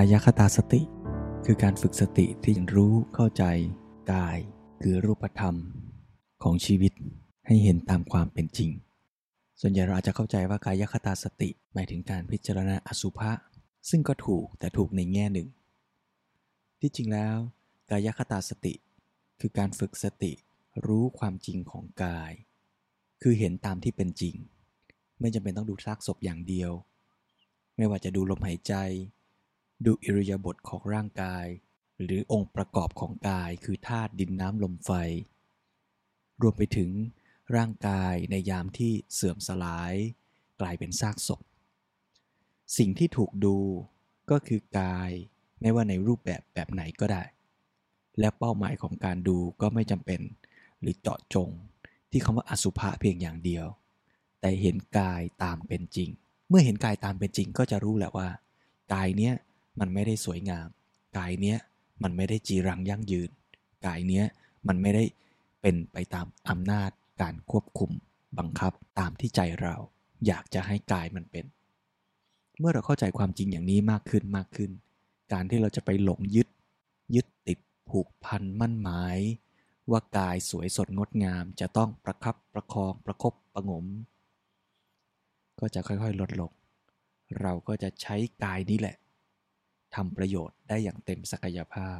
กายคตาสติ คือการฝึกสติที่รู้เข้าใจกาย คือรูปธรรมของชีวิตให้เห็นตามความเป็นจริง ส่วนใหญ่เราอาจจะเข้าใจว่ากายคตาสติ หมายถึงการพิจารณาอสุภะซึ่งก็ถูกแต่ถูกในแง่หนึ่ง ที่จริงแล้ว กายคตาสติ คือการฝึกสติรู้ความจริงของกาย คือเห็นตามที่เป็นจริง ไม่จำเป็นต้องดูซากศพอย่างเดียว ไม่ว่าจะดูลมหายใจ ดูอิริยาบถของร่างกาย หรือองค์ประกอบของกายคือธาตุดินน้ำลมไฟ รวมไปถึงร่างกายในยามที่เสื่อมสลาย กลายเป็นซากศพ สิ่งที่ถูกดูก็คือกายไม่ว่าในรูปแบบแบบไหนก็ได้ และเป้าหมายของการดูก็ไม่จำเป็น หรือเจาะจง ที่คำว่าอสุภะเพียงอย่างเดียว แต่เห็นกายตามเป็นจริง เมื่อเห็นกายตามเป็นจริงก็จะรู้แหละว่า กายเนี้ย มันไม่ได้สวยงาม กายเนี้ยมันไม่ได้จีรังยั่งยืน กายเนี้ยมันไม่ได้เป็นไปตามอำนาจการควบคุมบังคับตามที่ใจเรา อยากจะให้กายมันเป็น เมื่อเราเข้าใจความจริงอย่างนี้มากขึ้นมากขึ้น การที่เราจะไปหลงยึด ยึดติดผูกพันมั่นหมาย ว่ากายสวยสดงดงามจะต้องประคับประคองประคบประงม ก็จะค่อยๆลดลง เราก็จะใช้กายนี้แหละ ทำประโยชน์ได้อย่างเต็มศักยภาพ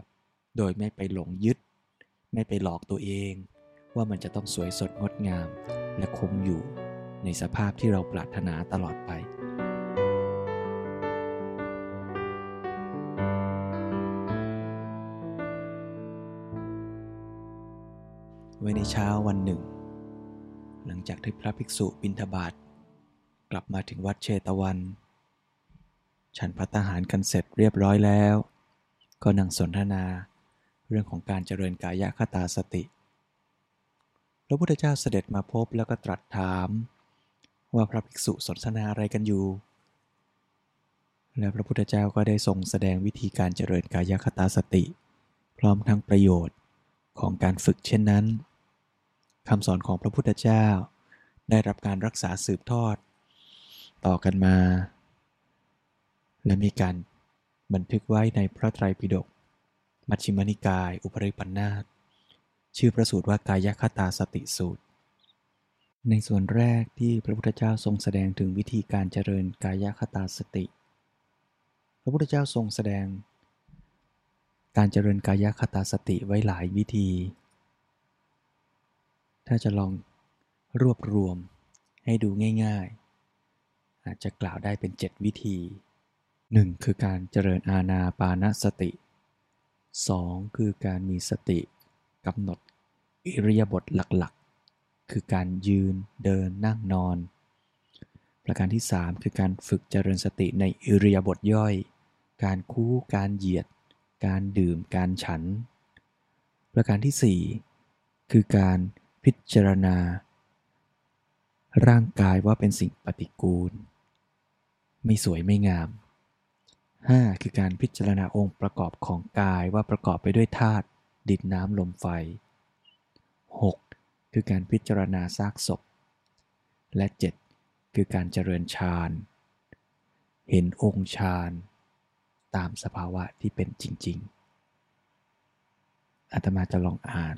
โดยไม่ไปหลงยึด ไม่ไปหลอกตัวเอง ว่ามันจะต้องสวยสดงดงาม และคงอยู่ในสภาพที่เราปรารถนาตลอดไปไว้ในเช้าวันหนึ่ง หลังจากที่พระภิกษุบิณฑบาตกลับมาถึงวัดเชตวัน ฉันพัตหารกันเสร็จเรียบร้อยแล้ว ก็นั่งสนทนา เรื่องของการเจริญกายคตาสติ พระพุทธเจ้าเสด็จมาพบแล้วก็ตรัสถาม ว่าพระภิกษุสนทนาอะไรกันอยู่ แล้วพระพุทธเจ้าก็ได้ทรงแสดงวิธีการเจริญกายคตาสติ พร้อมทั้งประโยชน์ของการฝึกเช่นนั้นคำสอนของพระพุทธเจ้า ได้รับการรักษาสืบทอด ต่อกันมา และมีการบันทึกไว้ในพระไตรปิฎก มัชฌิมนิกาย อุปริปันธาตชื่อพระสูตรว่ากายคตาสติสูตร ในส่วนแรกที่พระพุทธเจ้าทรงแสดงถึงวิธีการเจริญกายคตาสติ พระพุทธเจ้าทรงแสดง การเจริญกายคตาสติไว้หลายวิธี ถ้าจะลองรวบรวมให้ดูง่าย ๆ อาจจะกล่าวได้เป็น 7 วิธี 1. คือการเจริญอาณาปานสติ 2. คือการมีสติกำหนดอิริยาบถหลักๆ คือการยืนเดินนั่งนอน ประการที่ 3 คือการฝึกเจริญสติในอิริยาบถย่อย การคู่การเหยียด การดื่มการฉัน ประการที่ 4 คือการพิจารณา ร่างกายว่าเป็นสิ่งปฏิกูล ไม่สวยไม่งาม 5. คือการพิจารณาองค์ประกอบของกายว่าประกอบไปด้วยธาตุดินน้ำลมไฟ 6. คือการพิจารณาซากศพ และ 7. คือการเจริญฌานเห็นองค์ฌานตามสภาวะที่เป็นจริง ๆอาตมาจะลองอ่าน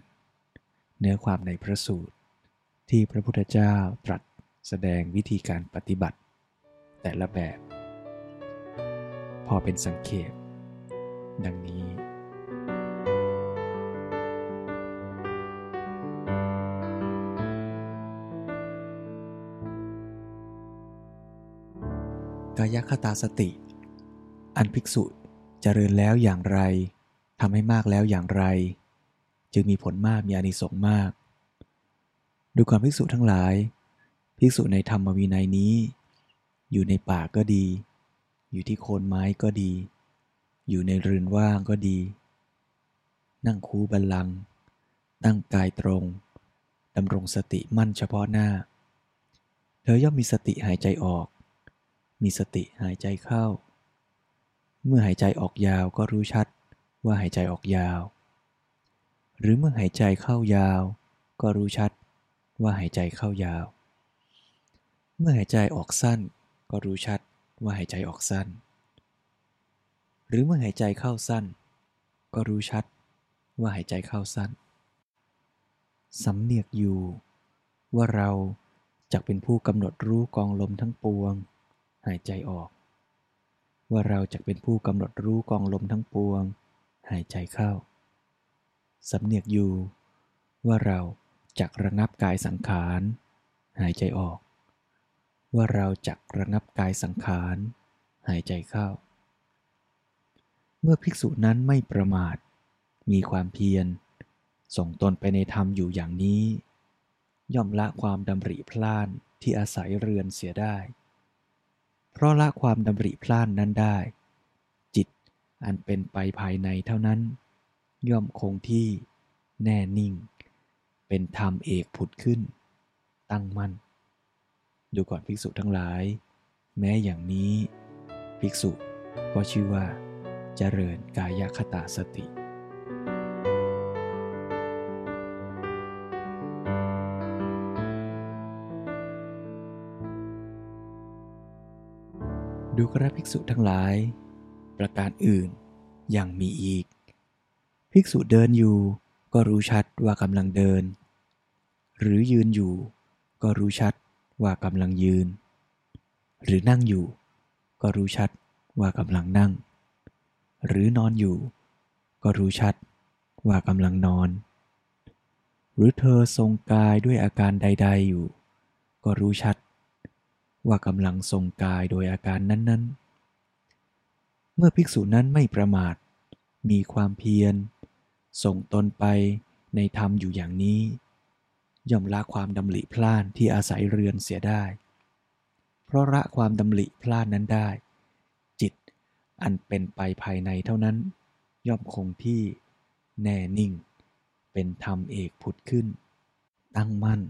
เนื้อความในพระสูตร ที่พระพุทธเจ้าตรัสแสดงวิธีการปฏิบัติ แต่ละแบบ พอเป็นสังเขปดังนี้ กายคตาสติ อันภิกษุเจริญแล้วอย่างไรทำให้มากแล้วอย่างไร จึงมีผลมากมีอานิสงส์มาก ดูความภิกษุทั้งหลาย ภิกษุในธรรมวินัยนี้ อยู่ในป่าก็ดี อยู่ที่โคนไม้ก็ดี อยู่ในเรือนว่างก็ดี นั่งคูบัลลังก์ตั้งกายตรงดำรงสติมั่นเฉพาะหน้า เธอย่อมมีสติหายใจออก มีสติหายใจเข้า เมื่อหายใจออกยาวก็รู้ชัดว่าหายใจออกยาว หรือเมื่อหายใจเข้ายาว ก็รู้ชัดว่าหายใจเข้ายาว เมื่อหายใจออกสั้นก็รู้ชัด ว่าหายใจออกสั้น หรือเมื่อหายใจเข้าสั้น ก็รู้ชัดว่าหายใจเข้าสั้น สำเนียกอยู่ ว่าเราจะเป็นผู้กำหนดรู้กองลมทั้งปวง หายใจออก ว่าเราจะเป็นผู้กำหนดรู้กองลมทั้งปวง หายใจเข้า สำเนียกอยู่ ว่าเราจักระงับกายสังขาร หายใจออก ว่าเราจักระงับกายสังขาร หายใจเข้า เมื่อภิกษุนั้นไม่ประมาท มีความเพียร ส่งตนไปในธรรมอยู่อย่างนี้ ย่อมละความดำริพล่านที่อาศัยเรือนเสียได้ เพราะละความดำริพล่านนั้นได้ จิตอันเป็นไปภายในเท่านั้น ย่อมคงที่แน่นิ่ง เป็นธรรมเอกผุดขึ้น ตั้งมั่น ดูก่อนภิกษุทั้งหลาย แม้อย่างนี้ ภิกษุก็ชื่อว่า เจริญกายคตาสติดูกระภิกษุทั้งหลาย ประการอื่นยังมีอีก ภิกษุเดินอยู่ ก็รู้ชัดว่ากำลังเดิน หรือยืนอยู่ ก็รู้ชัด ว่ากำลังยืน หรือนั่งอยู่ ก็รู้ชัดว่ากำลังนั่ง หรือนอนอยู่ ก็รู้ชัดว่ากำลังนอน หรือเธอทรงกายด้วยอาการใด ๆอยู่ ก็รู้ชัด ว่ากำลังทรงกายโดยอาการนั้น ๆ เมื่อภิกษุนั้นไม่ประมาท มีความเพียร ส่งตนไปในธรรมอยู่อย่างนี้ ย่อมละความดำริพล่านที่อาศัยเรือนเสียได้ เพราะละความดำริพล่านนั้นได้ จิตอันเป็นไปภายในเท่านั้น ย่อมคงที่แน่นิ่ง เป็นธรรมเอกผุดขึ้น ตั้งมั่น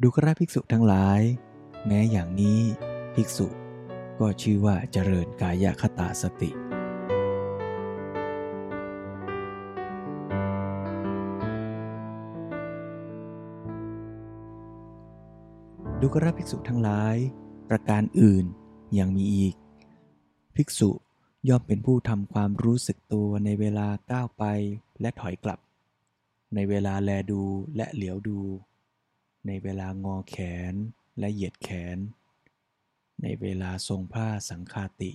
ดูกระภิกษุทั้งหลาย แม้อย่างนี้ภิกษุก็ชื่อว่าเจริญกายคตาสติ ดูกระภิกษุทั้งหลาย ประการอื่นยังมีอีก ภิกษุย่อมเป็นผู้ทำความรู้สึกตัวในเวลาก้าวไปและถอยกลับ ในเวลาแลดูและเหลียวดู ในเวลางอแขนและเหยียดแขน ในเวลาทรงผ้าสังคาติ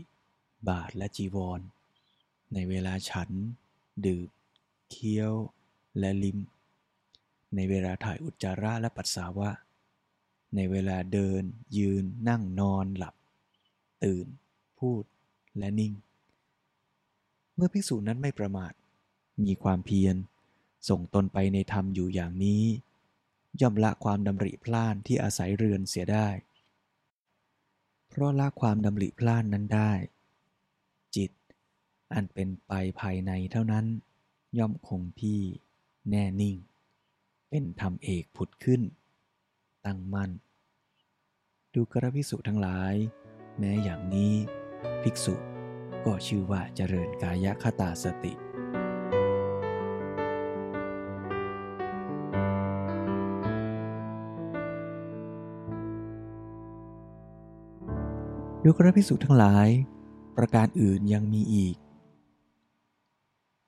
บาทและจีวร ในเวลาฉัน ดื่มเคี้ยวและลิ้ม ในเวลาถ่ายอุจจาระและปัสสาวะ ในเวลาเดิน ยืนนั่งนอนหลับ ตื่น พูดและนิ่ง เมื่อภิกษุนั้นไม่ประมาท มีความเพียร ส่งตนไปในธรรมอยู่อย่างนี้ ย่อมละความดำริพล่านที่อาศัยเรือนเสียได้ เพราะละความดำริพล่านนั้นได้ จิต อันเป็นไปภายในเท่านั้น ย่อมคงที่แน่นิ่ง เป็นธรรมเอกผุดขึ้น ตั้งมั่น ดูกระภิกษุทั้งหลาย แม้อย่างนี้ ภิกษุก็ชื่อว่าเจริญกายคตาสติ ดูกระภิกษุทั้งหลาย ประการอื่นยังมีอีก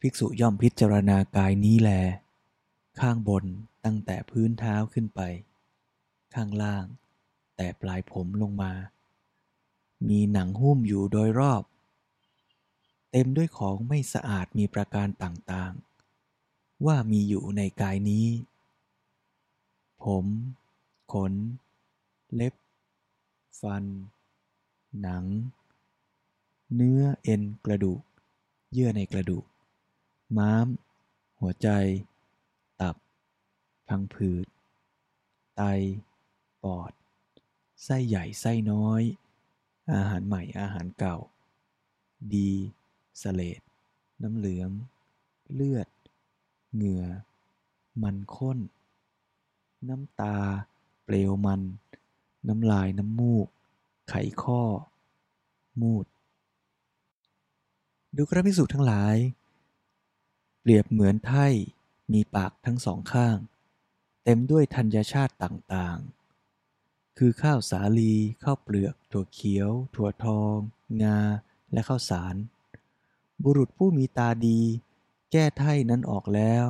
ภิกษุย่อมพิจารณากายนี้แล ข้างบนตั้งแต่พื้นเท้าขึ้นไป ข้างล่าง แต่ปลายผมลงมา มีหนังหุ้มอยู่โดยรอบ เต็มด้วยของไม่สะอาดมีประการต่างๆ ว่ามีอยู่ในกายนี้ ผม ขน เล็บ ฟัน หนัง เนื้อเอ็นกระดูก เยื่อในกระดูก ม้าม หัวใจ ตับ พังผืด ไต ปอด ไส้ใหญ่ไส้น้อย อาหารใหม่อาหารเก่า ดีสเลดน้ำเหลือง เลือด เหงื่อ มันข้น น้ำตา เปลวมัน น้ำลายน้ำมูก ไขข้อ มูด ดูกระพิสุทั้งหลาย เปรียบเหมือนไถ่มีปากทั้งสองข้าง เต็มด้วยธัญชาติต่างๆ คือข้าวสาลี ข้าวเปลือก ถั่วเขียว ถั่วทอง งา และข้าวสาร บุรุษผู้มีตาดี แก้ไถ่นั้นออกแล้ว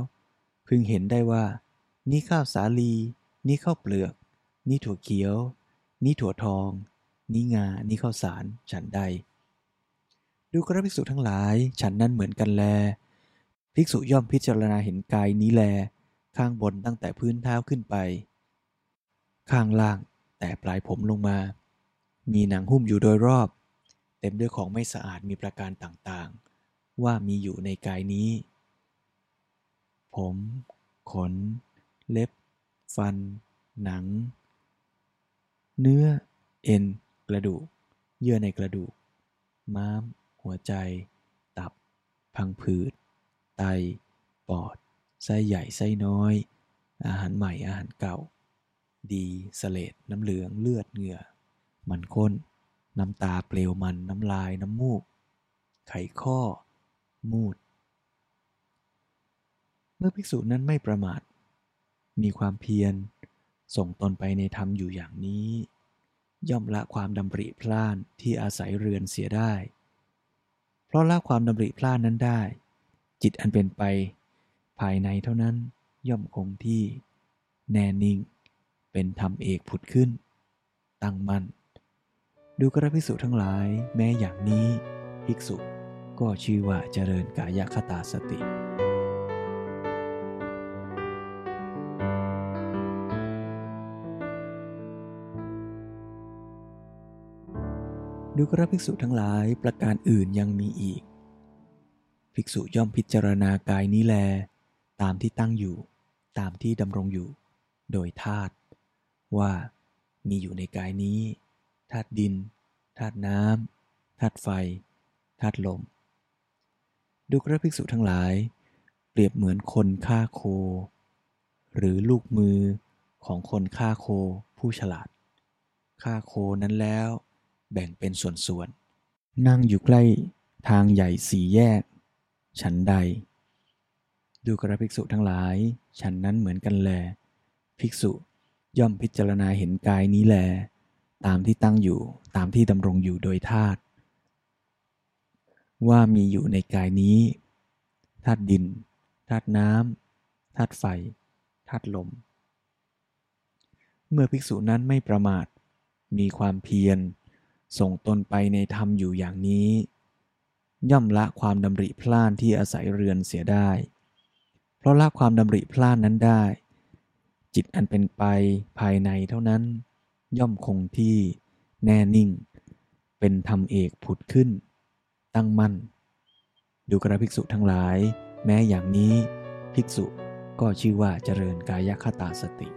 พึงเห็นได้ว่า นี่ข้าวสาลี นี่ข้าวเปลือก นี่ถั่วเขียว นี่ถั่วทอง นี่งา นี่ข้าวสาร ฉันใด ดูกระภิกษุทั้งหลาย ฉันนั้นเหมือนกันแล ภิกษุย่อมพิจารณาเห็นกายนี้แล ข้างบนตั้งแต่พื้นเท้าขึ้นไป ข้างล่าง แต่ปลายผมลงมา มีหนังหุ้มอยู่โดยรอบ เต็มด้วยของไม่สะอาดมีประการต่างๆ ว่ามีอยู่ในกายนี้ ผม ขน เล็บ ฟัน หนัง เนื้อ เอ็น กระดูก เยื่อในกระดูก ม้าม หัวใจ ตับ พังผืด ไต ปอด ไส้ใหญ่ ไส้น้อย อาหารใหม่ อาหารเก่า ดีสเลดน้ำเหลืองเลือดเหงื่อ มันข้น น้ำตาเปลวมันน้ำลายน้ำมูก ไขข้อ มูด เมื่อภิกษุนั้นไม่ประมาท มีความเพียร ส่งตนไปในธรรมอยู่อย่างนี้ ย่อมละความดำริพลานที่อาศัยเรือนเสียได้ เพราะละความดำริพลานนั้นได้ จิตอันเป็นไป ภายในเท่านั้นย่อมคงที่แน่นิ่ง เป็นธรรมเอกผุดขึ้น ตั้งมั่น ดูกระภิกษุทั้งหลายแม้อย่างนี้ ภิกษุก็ชื่อว่าเจริญกายคตาสติดูกระภิกษุทั้งหลายประการอื่นยังมีอีก ภิกษุย่อมพิจารณากายนี้แล ตามที่ตั้งอยู่ ตามที่ดำรงอยู่ โดยธาตุ ว่ามีอยู่ในกายนี้ธาตุดินธาตุน้ำธาตุไฟธาตุลม ดูกระภิกษุทั้งหลาย เปรียบเหมือนคนฆ่าโค หรือลูกมือของคนฆ่าโคผู้ฉลาดฆ่าโคนั้นแล้วแบ่งเป็นส่วนๆ นั่งอยู่ใกล้ทางใหญ่สี่แยก ฉันใด ดูกระภิกษุทั้งหลาย ฉันนั้นเหมือนกันแล ภิกษุ ย่อมพิจารณาเห็นกายนี้แล ตามที่ตั้งอยู่ตามที่ดำรงอยู่โดยธาตุว่ามีอยู่ในกายนี้ธาตุดินธาตุน้ำธาตุไฟธาตุลม เมื่อภิกษุนั้นไม่ประมาท มีความเพียร ส่งตนไปในธรรมอยู่อย่างนี้ ย่อมละความดำริพลานที่อาศัยเรือนเสียได้ เพราะละความดำริพลานนั้นได้ จิตอันเป็นไปภายในเท่านั้น ย่อมคงที่แน่นิ่ง เป็นธรรมเอกผุดขึ้น ตั้งมั่น ดูกระภิกษุทั้งหลาย แม้อย่างนี้ภิกษุก็ชื่อว่าเจริญกายคตาสติ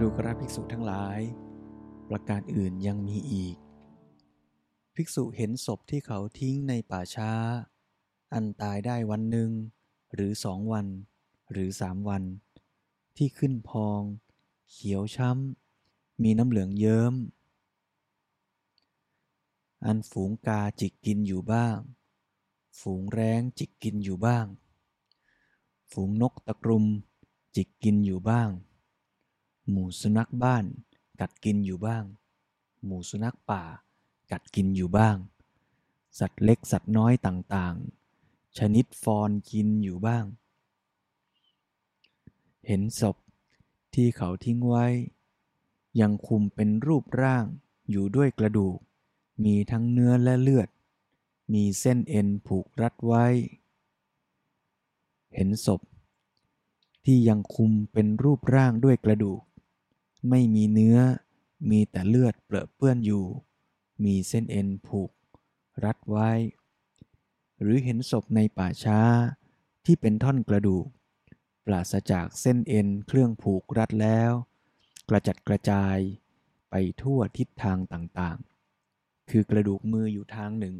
ดูกระภิกษุทั้งหลาย ประการอื่นยังมีอีก ภิกษุเห็นศพที่เขาทิ้งในป่าช้า อันตายได้วันหนึ่ง หรือสองวัน หรือสามวัน ที่ขึ้นพอง เขียวช้ำ มีน้ำเหลืองเยิ้ม อันฝูงกาจิกกินอยู่บ้าง ฝูงแร้งจิกกินอยู่บ้าง ฝูงนกตะกรุมจิกกินอยู่บ้าง หมูสุนัขบ้านกัดกินอยู่บ้าง หมูสุนัขป่า กัดกินอยู่บ้าง สัตว์เล็กสัตว์น้อยต่างๆ ชนิดฟอนกินอยู่บ้าง เห็นศพที่เขาทิ้งไว้ ยังคุมเป็นรูปร่างอยู่ด้วยกระดูก มีทั้งเนื้อและเลือด มีเส้นเอ็นผูกรัดไว้ เห็นศพ ที่ยังคุมเป็นรูปร่างด้วยกระดูก ไม่มีเนื้อมีแต่เลือดเปรอะเปื้อนอยู่ มีเส้นเอ็นผูก รัดไว้ หรือเห็นศพในป่าช้าที่เป็นท่อนกระดูก ปราศจากเส้นเอ็นเครื่องผูกรัดแล้ว กระจัดกระจายไปทั่วทิศทางต่างๆ คือกระดูกมืออยู่ทางหนึ่ง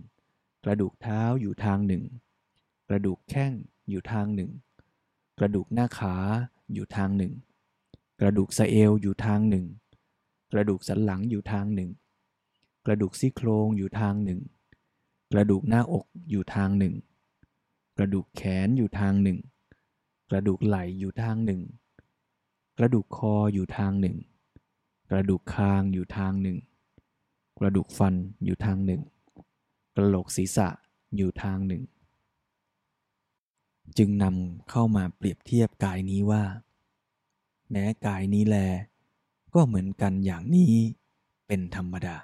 กระดูกเท้าอยู่ทางหนึ่ง กระดูกแข้งอยู่ทางหนึ่ง กระดูกหน้าขาอยู่ทางหนึ่ง กระดูกสะเอวอยู่ทางหนึ่ง กระดูกสันหลังอยู่ทางหนึ่ง กระดูกซี่โครงอยู่ทางหนึ่ง กระดูกหน้าอกอยู่ทางหนึ่ง กระดูกแขนอยู่ทางหนึ่ง กระดูกไหล่อยู่ทางหนึ่ง กระดูกคออยู่ทางหนึ่ง กระดูกคางอยู่ทางหนึ่ง กระดูกฟันอยู่ทางหนึ่ง กระโหลกศีรษะอยู่ทางหนึ่ง จึงนำเข้ามาเปรียบเทียบกายนี้ว่า แม้กายนี้แล ก็เหมือนกันอย่างนี้เป็นธรรมดา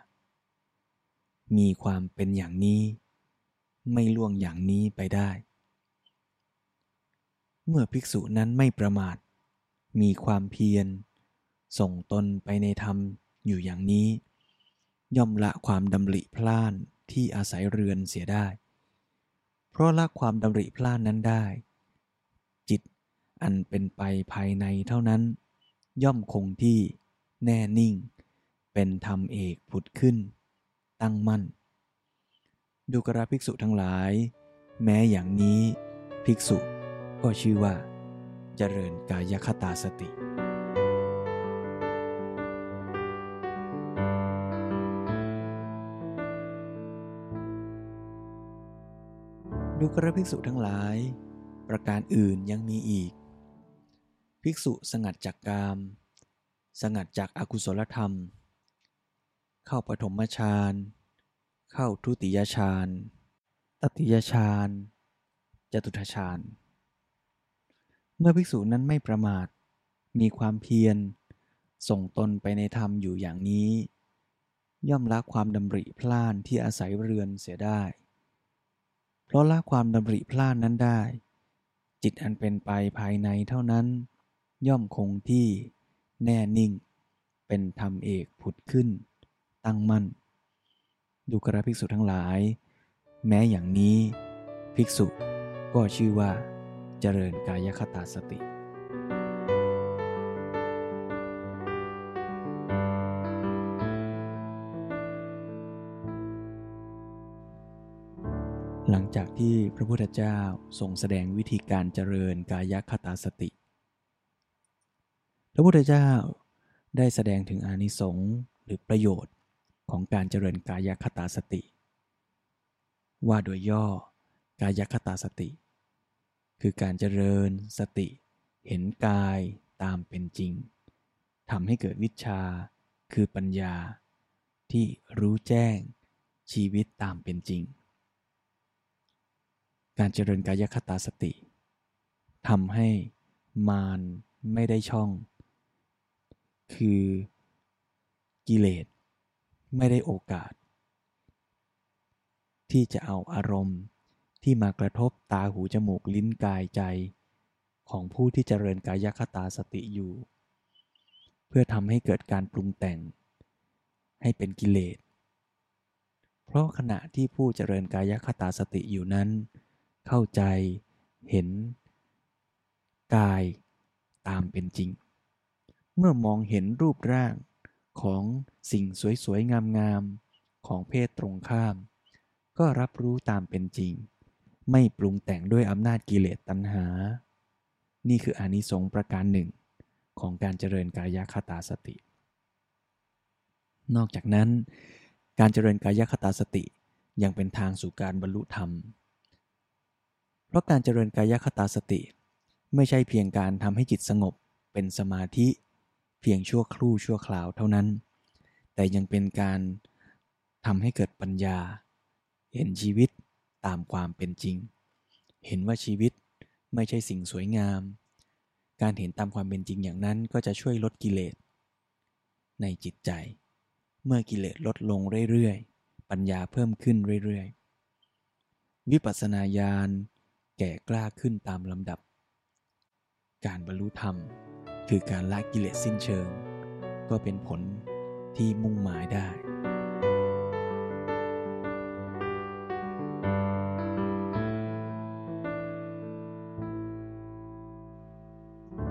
มีความเป็นอย่างนี้ ไม่ล่วงอย่างนี้ไปได้ เมื่อภิกษุนั้นไม่ประมาท มีความเพียร ส่งตนไปในธรรมอยู่อย่างนี้ ย่อมละความดำริพลานที่อาศัยเรือนเสียได้ เพราะละความดำริพลานนั้นได้ จิตอันเป็นไปภายในเท่านั้น ย่อมคงที่แน่นิ่ง เป็นธรรมเอกผุดขึ้น ตั้งมั่น ดูกระภิกษุทั้งหลาย แม้อย่างนี้ภิกษุก็ชื่อว่า เจริญกายคตาสติดูกระภิกษุทั้งหลาย ประการอื่นยังมีอีก ภิกษุสงัดจากกาม สงัดจากอากุศลธรรม เข้าปฐมฌาน เข้าทุติยฌาน ตติยฌาน จตุทฌาน เมื่อภิกษุนั้นไม่ประมาท มีความเพียร ส่งตนไปในธรรมอยู่อย่างนี้ ย่อมละความดำริพล่านที่อาศัยเรือนเสียได้ เพราะละความดำริพล่านนั้นได้ จิตอันเป็นไปภายในเท่านั้น ย่อมคงที่แน่นิ่ง เป็นธรรมเอกผุดขึ้น ตั้งมั่น ดูกระภิกษุทั้งหลาย แม้อย่างนี้ ภิกษุก็ชื่อว่า เจริญกายคตาสติหลังจากที่พระพุทธเจ้าทรงแสดงวิธีการเจริญกายคตาสติ พระพุทธเจ้าได้แสดงถึงอานิสงส์หรือประโยชน์ ของการเจริญกายคตาสติ ว่าโดยย่อกายคตาสติ คือการเจริญสติ เห็นกายตามเป็นจริงทำให้เกิดวิชา คือปัญญา ที่รู้แจ้ง ชีวิตตามเป็นจริง การเจริญกายคตาสติทำให้มารไม่ได้ช่อง คือกิเลส ไม่ได้โอกาส ที่จะเอาอารมณ์ที่มากระทบตาหูจมูกลิ้นกายใจ ของผู้ที่เจริญกายคตาสติอยู่ เพื่อทำให้เกิดการปรุงแต่ง ให้เป็นกิเลส เพราะขณะที่ผู้เจริญกายคตาสติอยู่นั้น เข้าใจเห็น กายตามเป็นจริง เมื่อมองเห็นรูปร่าง ของสิ่งสวยๆ งามๆ ของเพศตรงข้าม ก็รับรู้ตามเป็นจริง ไม่ปรุงแต่งด้วยอำนาจกิเลสตัณหา นี่คืออานิสงส์ประการหนึ่ง ของการเจริญกายคตาสติ นอกจากนั้น การเจริญกายคตาสติยังเป็นทางสู่การบรรลุธรรม เพราะการเจริญกายคตาสติ ไม่ใช่เพียงการทำให้จิตสงบเป็นสมาธิ เพียงชั่วครู่ชั่วคราวเท่านั้น แต่ยังเป็นการทำให้เกิดปัญญา เห็นชีวิตตามความเป็นจริง เห็นว่าชีวิตไม่ใช่สิ่งสวยงาม การเห็นตามความเป็นจริงอย่างนั้นก็จะช่วยลดกิเลส ในจิตใจ เมื่อกิเลสลดลงเรื่อยๆ ปัญญาเพิ่มขึ้นเรื่อยๆ วิปัสสนาญาณแก่กล้าขึ้นตามลำดับ การบรรลุธรรม คือการละกิเลสสิ้นเชิง ก็เป็นผลที่มุ่งหมายได้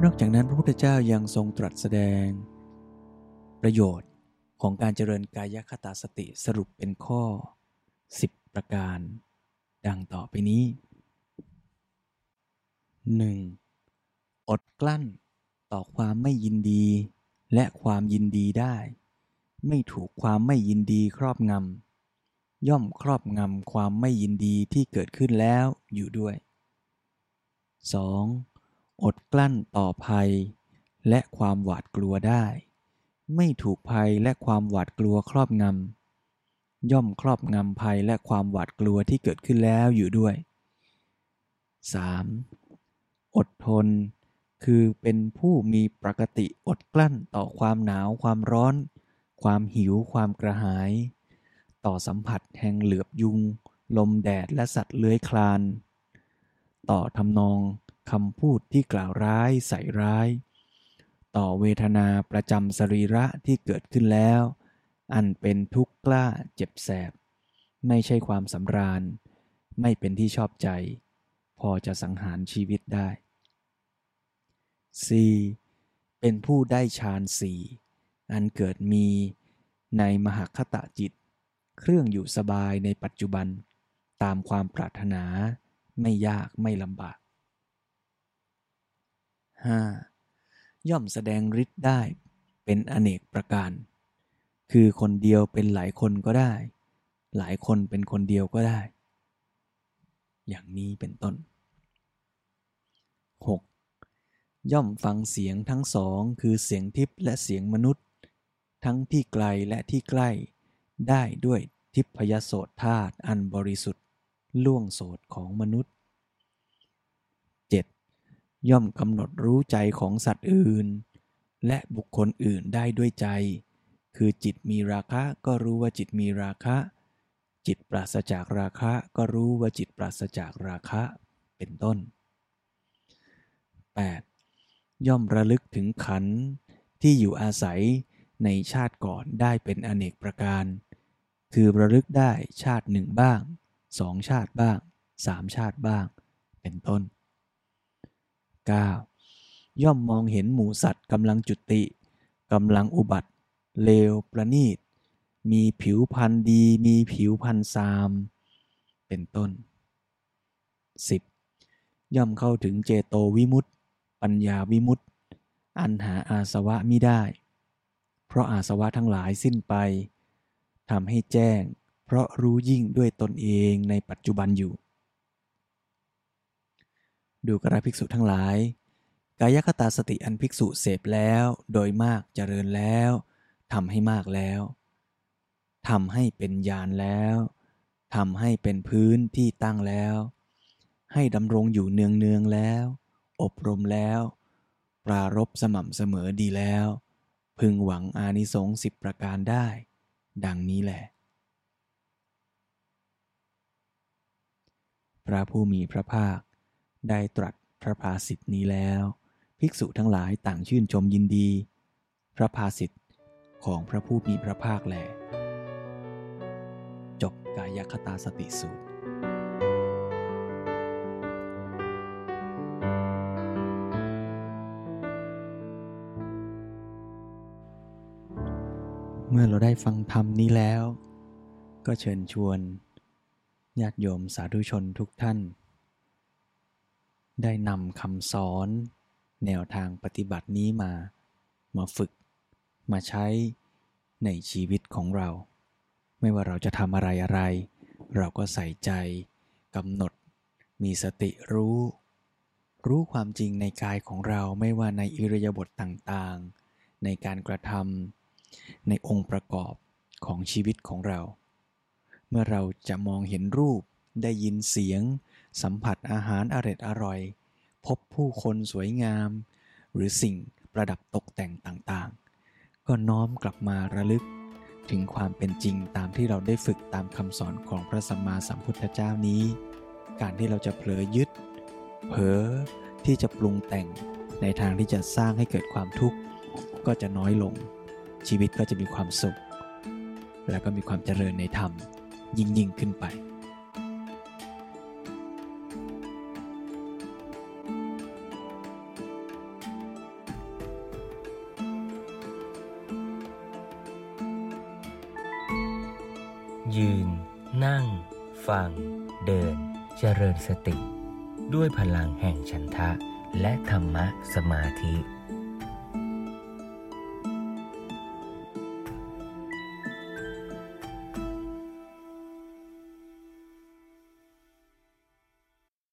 นอกจากนั้นพระพุทธเจ้ายังทรงตรัสแสดง ประโยชน์ของการเจริญกายคตาสติสรุปเป็นข้อ 10 ประการ ดังต่อไปนี้ 1. อดกลั้น ต่อความไม่ยินดี และความยินดีได้ ไม่ถูกความไม่ยินดีครอบงำย่อมครอบงำความไม่ยินดีที่เกิดขึ้นแล้วอยู่ด้วย 2. อดกลั้นต่อภัย และความหวาดกลัวได้ ไม่ถูกภัยและความหวาดกลัวครอบงำย่อมครอบงำภัยและความหวาดกลัวที่เกิดขึ้นแล้วอยู่ด้วย 3. อดทน คือเป็นผู้มีปกติอดกลั้นต่อความหนาว ความร้อน ความหิว ความกระหาย ต่อสัมผัสแห่งเหลือบยุง ลมแดดและสัตว์เลื้อยคลาน ต่อทำนองคำพูดที่กล่าวร้ายใส่ร้าย ต่อเวทนาประจำสรีระที่เกิดขึ้นแล้ว อันเป็นทุกข์กล้าเจ็บแสบ ไม่ใช่ความสำราญ ไม่เป็นที่ชอบใจ พอจะสังหารชีวิตได้ 4. เป็นผู้ได้ฌานสี่อันเกิดมีในมหคตะจิต เครื่องอยู่สบายในปัจจุบัน ตามความปรารถนาไม่ยากไม่ลำบาก 5. ย่อมแสดงฤทธิ์ได้เป็นอเนกประการ คือคนเดียวเป็นหลายคนก็ได้ หลายคนเป็นคนเดียวก็ได้ อย่างนี้เป็นต้น 6. ย่อมฟังเสียงทั้งสองคือเสียงทิพย์และเสียงมนุษย์ ทั้งที่ไกลและที่ใกล้ ได้ด้วยทิพยโสตธาตุอันบริสุทธิ์ล่วงโสตของมนุษย์ 7. ย่อมกำหนดรู้ใจของสัตว์อื่น และบุคคลอื่นได้ด้วยใจ คือจิตมีราคะก็รู้ว่าจิตมีราคะ จิตปราศจากราคะก็รู้ว่าจิตปราศจากราคะเป็นต้น 8. ย่อมระลึกถึงขันที่อยู่อาศัยในชาติก่อนได้เป็นอเนกประการ คือระลึกได้ชาติหนึ่งบ้างสองชาติบ้างสามชาติบ้าง เป็นต้น 9. ย่อมมองเห็นหมูสัตว์กำลังจุติกำลังอุบัติ เลวประณีต มีผิวพันธ์ดี มีผิวพันธ์ซาม เป็นต้น 10. ย่อมเข้าถึงเจโตวิมุตติ ปัญญาวิมุตติ อันหาอาสวะมิได้ เพราะอาสวะทั้งหลายสิ้นไปทำให้แจ้ง เพราะรู้ยิ่งด้วยตนเองในปัจจุบันอยู่ ดูกระภิกษุทั้งหลาย กายคตาสติอันภิกษุเสพแล้ว โดยมากเจริญแล้วทำให้มากแล้วทำให้เป็นญาณแล้วทำให้เป็นพื้นที่ตั้งแล้ว ให้ดำรงอยู่เนืองเนืองแล้ว อบรมแล้ว ปรารบสม่ำเสมอดีแล้ว พึงหวังอานิสงส์สิบประการได้ ดังนี้แหละ พระผู้มีพระภาค ได้ตรัสพระภาสิทธินี้แล้ว ภิกษุทั้งหลายต่างชื่นชมยินดี พระภาสิทธิ์ของพระผู้มีพระภาคแหลจบกายคตาสติสูตร เมื่อเราได้ฟังธรรมนี้แล้ว ก็เชิญชวนญาติโยมสาธุชนทุกท่าน ได้นำคำสอน แนวทางปฏิบัตินี้มา มาฝึก มาใช้ในชีวิตของเรา ไม่ว่าเราจะทำอะไรอะไร เราก็ใส่ใจกำหนด มีสติรู้ รู้ความจริงในกายของเราไม่ว่าในอิริยาบถต่างๆ ในการกระทำ ในองค์ประกอบของชีวิตของเรา เมื่อเราจะมองเห็นรูป ได้ยินเสียง สัมผัสอาหารอร็ดอร่อย พบผู้คนสวยงาม หรือสิ่งประดับตกแต่งต่างๆ ก็น้อมกลับมาระลึกถึงความเป็นจริงตามที่เราได้ฝึกตามคำสอนของพระสัมมาสัมพุทธเจ้านี้ การที่เราจะเผลอยึด เผลอที่จะปรุงแต่งในทางที่จะสร้างให้เกิดความทุกข์ก็จะน้อยลง ชีวิตก็จะมีความสุข และก็มีความเจริญในธรรมยิ่งยิ่งขึ้นไปยืน นั่ง ฟัง เดิน เจริญสติ ด้วยพลังแห่งฉันทะ และธรรมะสมาธิ